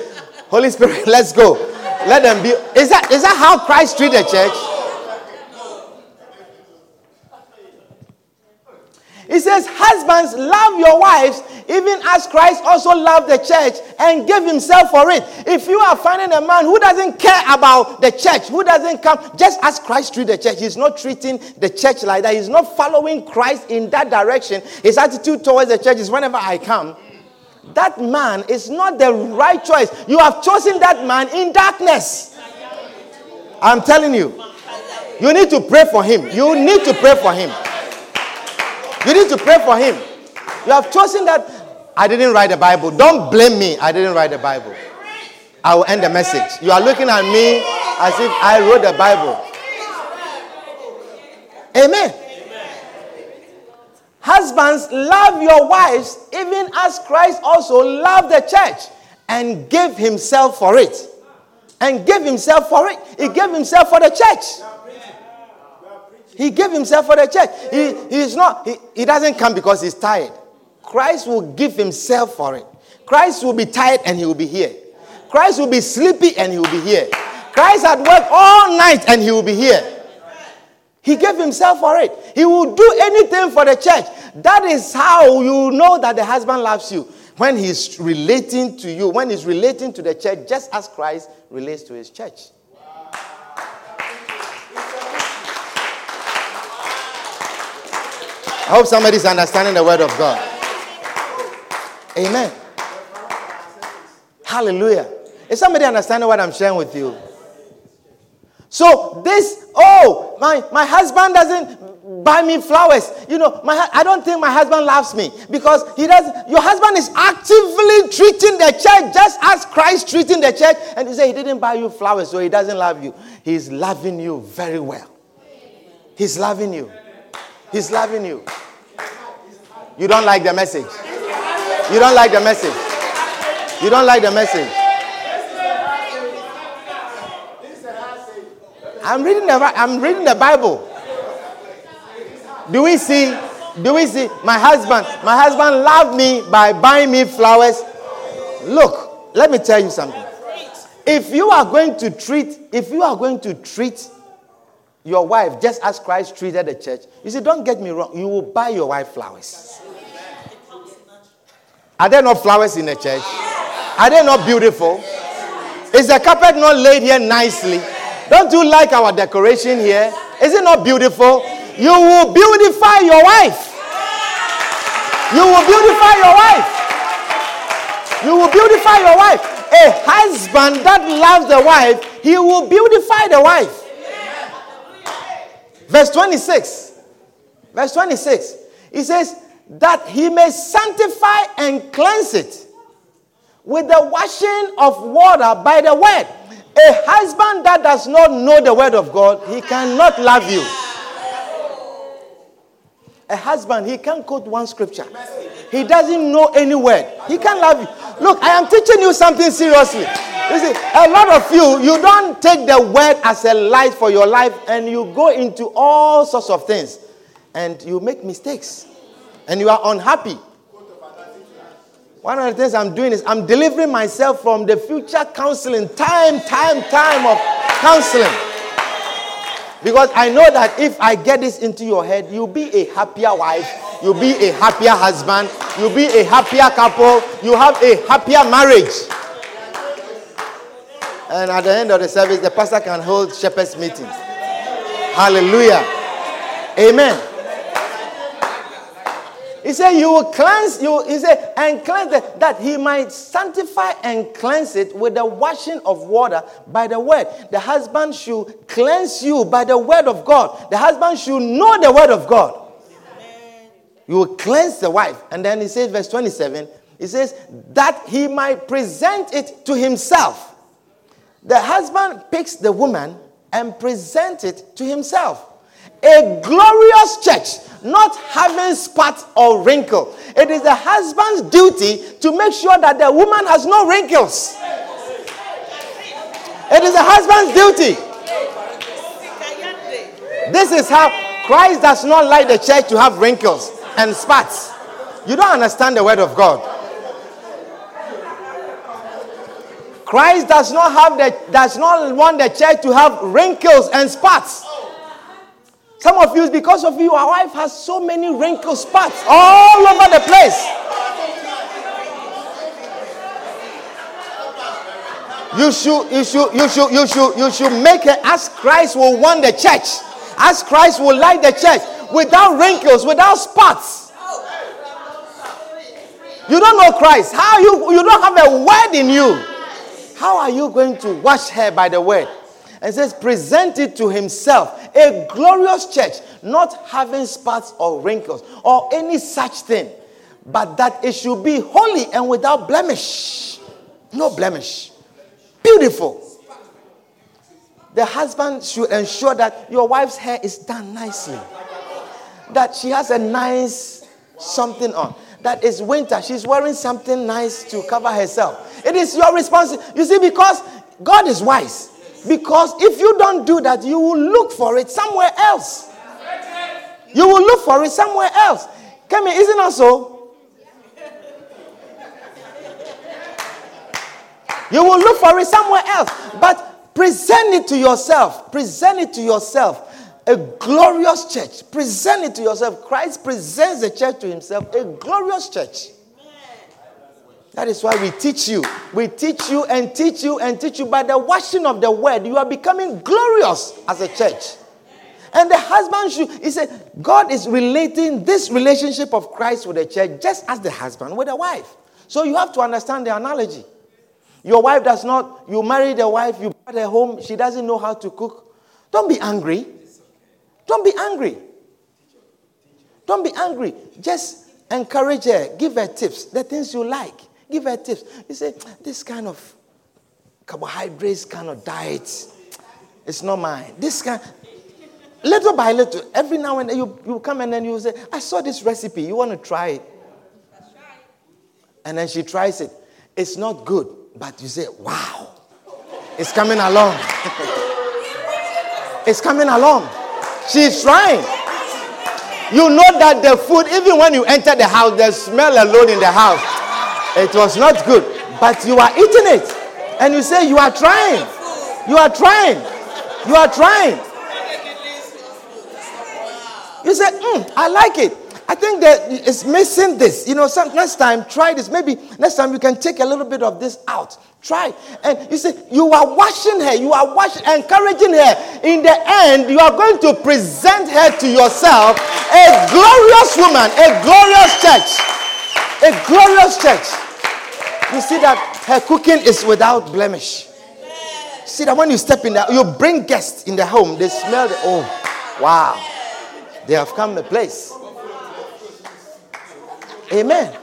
Speaker 1: Holy Spirit, let's go. Let them be. Is that, is that how Christ treated the church? He says, Husbands, love your wives, even as Christ also loved the church and gave himself for it. If you are finding a man who doesn't care about the church, who doesn't come, just as Christ treated the church, he's not treating the church like that. He's not following Christ in that direction. His attitude towards the church is whenever I come, that man is not the right choice. You have chosen that man in darkness. I'm telling you. You need to pray for him. You need to pray for him. You need to pray for him. You have chosen that. I didn't write the Bible. Don't blame me. I didn't write the Bible. I will end the message. You are looking at me as if I wrote the Bible. Amen. Husbands, love your wives, even as Christ also loved the church and gave himself for it. And gave himself for it. He gave himself for the church. He gave himself for the church. He, he's not, he, he doesn't come because he's tired. Christ will give himself for it. Christ will be tired and he will be here. Christ will be sleepy and he will be here. Christ had worked all night and he will be here. He gave himself for it. He will do anything for the church. That is how you know that the husband loves you. When he's relating to you, when he's relating to the church, just as Christ relates to his church. I hope somebody's understanding the word of God. Amen. Hallelujah. Is somebody understanding what I'm sharing with you? So this, oh, my, my husband doesn't buy me flowers. You know, my, I don't think my husband loves me because he does. Your husband is actively treating the church just as Christ treating the church. And you say he didn't buy you flowers, so he doesn't love you. He's loving you very well. He's loving you. He's loving you. You don't like the message. You don't like the message. You don't like the message. I'm reading the I'm reading the Bible. Do we see? Do we see my husband? My husband loved me by buying me flowers. Look, let me tell you something. If you are going to treat, if you are going to treat your wife just as Christ treated the church, you see, don't get me wrong, you will buy your wife flowers. Are there not flowers in the church? Are they not beautiful? Is the carpet not laid here nicely? Don't you like our decoration here? Is it not beautiful? You will beautify your wife. You will beautify your wife. You will beautify your wife. A husband that loves the wife, he will beautify the wife. Verse 26. Verse 26. He says, that he may sanctify and cleanse it with the washing of water by the word a husband that does not know the word of God, he cannot love you. A husband, he can't quote one scripture. He doesn't know any word. He can't love you. Look, I am teaching you something seriously. You see, a lot of you, you don't take the word as a light for your life and you go into all sorts of things and you make mistakes and you are unhappy. One of the things I'm doing is I'm delivering myself from the future counseling, time, time, time of counseling. Because I know that if I get this into your head, you'll be a happier wife, you'll be a happier husband, you'll be a happier couple, you have a happier marriage. And at the end of the service, the pastor can hold shepherd's meetings. Hallelujah. Amen. He said, You will cleanse, you, he said, and cleanse it, that he might sanctify and cleanse it with the washing of water by the word. The husband should cleanse you by the word of God. The husband should know the word of God. You will cleanse the wife. And then he says, verse 27, he says, that he might present it to himself. The husband picks the woman and presents it to himself. A glorious church not having spot or wrinkle. It is the husband's duty to make sure that the woman has no wrinkles. It is the husband's duty. This is how Christ does not like the church to have wrinkles and spots. You don't understand the word of God. Christ does not have the does not want the church to have wrinkles and spots. Some of you, because of you, our wife has so many wrinkle spots all over the place. You should, you should, you should, you should, you should make it as Christ will want the church, as Christ will like the church, without wrinkles, without spots. You don't know Christ. How you you don't have a word in you. How are you going to wash her by the word? And says, present it to himself, a glorious church, not having spots or wrinkles or any such thing, but that it should be holy and without blemish. No blemish. Beautiful. The husband should ensure that your wife's hair is done nicely, that she has a nice something on. That is winter. She's wearing something nice to cover herself. It is your responsibility. You see, because God is wise. Because if you don't do that, you will look for it somewhere else. You will look for it somewhere else. Kemi, isn't that so? You will look for it somewhere else. But present it to yourself. Present it to yourself. A glorious church. Present it to yourself. Christ presents the church to himself. A glorious church. That is why we teach you. We teach you and teach you and teach you by the washing of the word. You are becoming glorious as a church. And the husband should, he said, God is relating this relationship of Christ with the church just as the husband with the wife. So you have to understand the analogy. Your wife does not, you marry the wife, you brought her home, she doesn't know how to cook. Don't be angry. Don't be angry. Don't be angry. Just encourage her, give her tips, the things you like. Give her tips. You say, this kind of carbohydrates kind of diet, it's not mine. This kind, little by little, every now and then you, you come and then you say, I saw this recipe, you want to try it? And then she tries it. It's not good, but you say, wow, it's coming along. it's coming along. She's trying. You know that the food, even when you enter the house, the smell alone in the house it was not good. But you are eating it. And you say, You are trying. You are trying. You are trying. You say, mm, I like it. I think that it's missing this. You know, some, next time, try this. Maybe next time you can take a little bit of this out. Try. And you say, you are washing her. You are washing, encouraging her. In the end, you are going to present her to yourself a glorious woman, a glorious church. A glorious church. You see that her cooking is without blemish. See that when you step in there, you bring guests in the home, they smell the, oh, wow. They have come a place. Amen.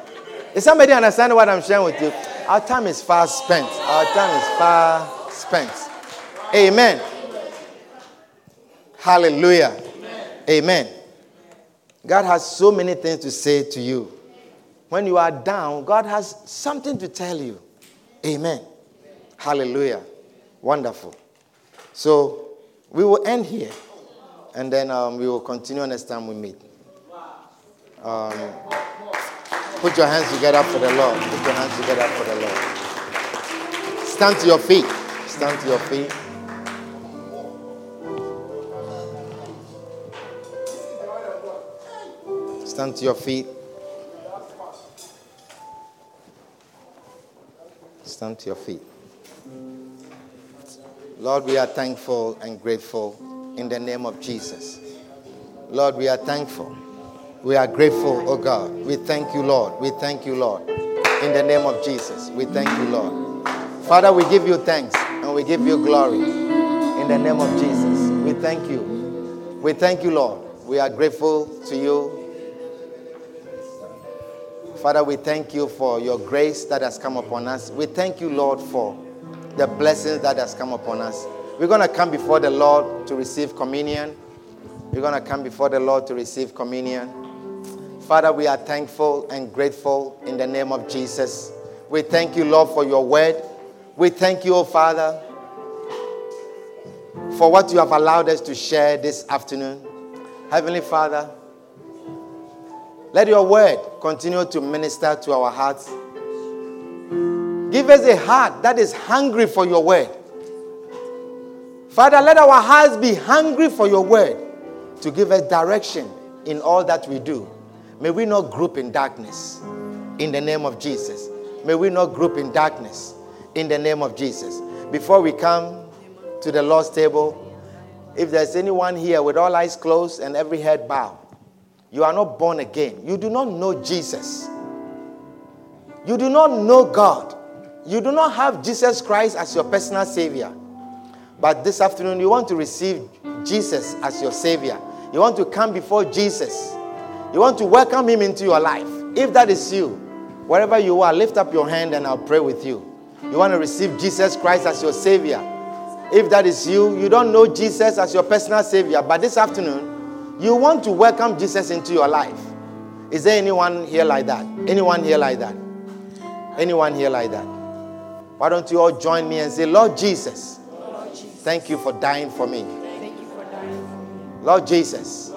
Speaker 1: Is somebody understand what I'm sharing with you? Our time is far spent. Our time is far spent. Amen. Hallelujah. Amen. God has so many things to say to you when you are down, God has something to tell you. Amen. Hallelujah. Wonderful. So we will end here and then um, we will continue next time we meet. Um, put your hands together for the Lord. Put your hands together for the Lord. Stand to your feet. Stand to your feet. Stand to your feet. Stand to your feet. Lord, we are thankful and grateful in the name of Jesus. Lord, we are thankful. We are grateful, oh God. We thank you, Lord. We thank you, Lord. In the name of Jesus, we thank you, Lord. Father, we give you thanks and we give you glory. In the name of Jesus, we thank you. We thank you, Lord. We are grateful to you Father, we thank you for your grace that has come upon us. We thank you, Lord, for the blessings that has come upon us. We're going to come before the Lord to receive communion. We're going to come before the Lord to receive communion. Father, we are thankful and grateful in the name of Jesus. We thank you, Lord, for your word. We thank you, oh Father, for what you have allowed us to share this afternoon. Heavenly Father, let your word continue to minister to our hearts. Give us a heart that is hungry for your word. Father, let our hearts be hungry for your word to give us direction in all that we do. May we not group in darkness in the name of Jesus. May we not group in darkness in the name of Jesus. Before we come to the Lord's table, if there's anyone here with all eyes closed and every head bowed, you are not born again. You do not know Jesus. You do not know God. You do not have Jesus Christ as your personal Savior. But this afternoon, you want to receive Jesus as your Savior. You want to come before Jesus. You want to welcome Him into your life. If that is you, wherever you are, lift up your hand and I'll pray with you. You want to receive Jesus Christ as your Savior. If that is you, you don't know Jesus as your personal Savior, but this afternoon, you want to welcome Jesus into your life. Is there anyone here like that? Anyone here like that? Anyone here like that? Why don't you all join me and say, Lord Jesus, thank you for dying for me. Lord Jesus,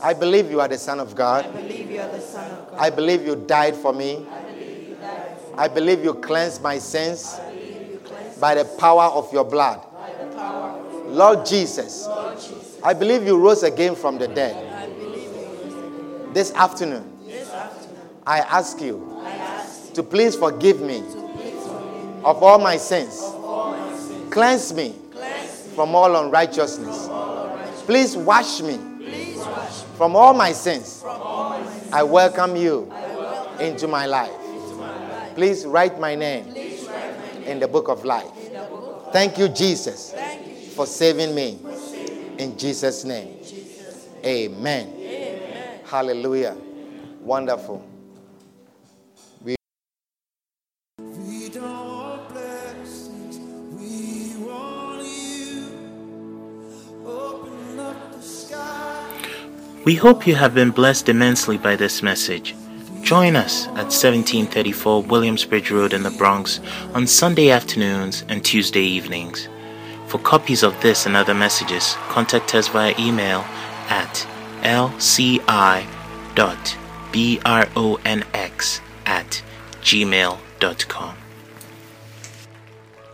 Speaker 1: I believe you are the Son of God.
Speaker 2: I believe you.
Speaker 1: I believe you died for me.
Speaker 2: I believe you
Speaker 1: I believe you cleansed my sins by the power of your blood. Lord Jesus,
Speaker 2: Lord Jesus.
Speaker 1: I believe you rose again from the dead.
Speaker 2: I believe you rose again.
Speaker 1: This afternoon,
Speaker 2: This afternoon,
Speaker 1: I ask you
Speaker 2: I ask
Speaker 1: to please forgive me
Speaker 2: to please forgive me
Speaker 1: of all my sins.
Speaker 2: all my sins.
Speaker 1: Cleanse me
Speaker 2: Cleanse me
Speaker 1: from all unrighteousness.
Speaker 2: From all unrighteousness.
Speaker 1: Please wash me
Speaker 2: Please wash me
Speaker 1: from all my sins.
Speaker 2: from all my sins.
Speaker 1: I welcome you
Speaker 2: I welcome
Speaker 1: into my life.
Speaker 2: you to my life.
Speaker 1: Please write my name
Speaker 2: Please write my name
Speaker 1: in the book of life.
Speaker 2: in the book of life.
Speaker 1: Thank you, Jesus,
Speaker 2: Thank you, Jesus.
Speaker 1: for saving me.
Speaker 2: For saving
Speaker 1: In Jesus' name.
Speaker 2: Jesus.
Speaker 1: Amen.
Speaker 2: Amen.
Speaker 1: Hallelujah. Wonderful.
Speaker 3: We don't want blessings, we want you. Open up the sky.
Speaker 4: We hope you have been blessed immensely by this message. Join us at 1734 Williamsbridge Road in the Bronx on Sunday afternoons and Tuesday evenings. For copies of this and other messages, contact us via email at lci.bronx at gmail.com.